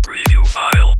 preview file.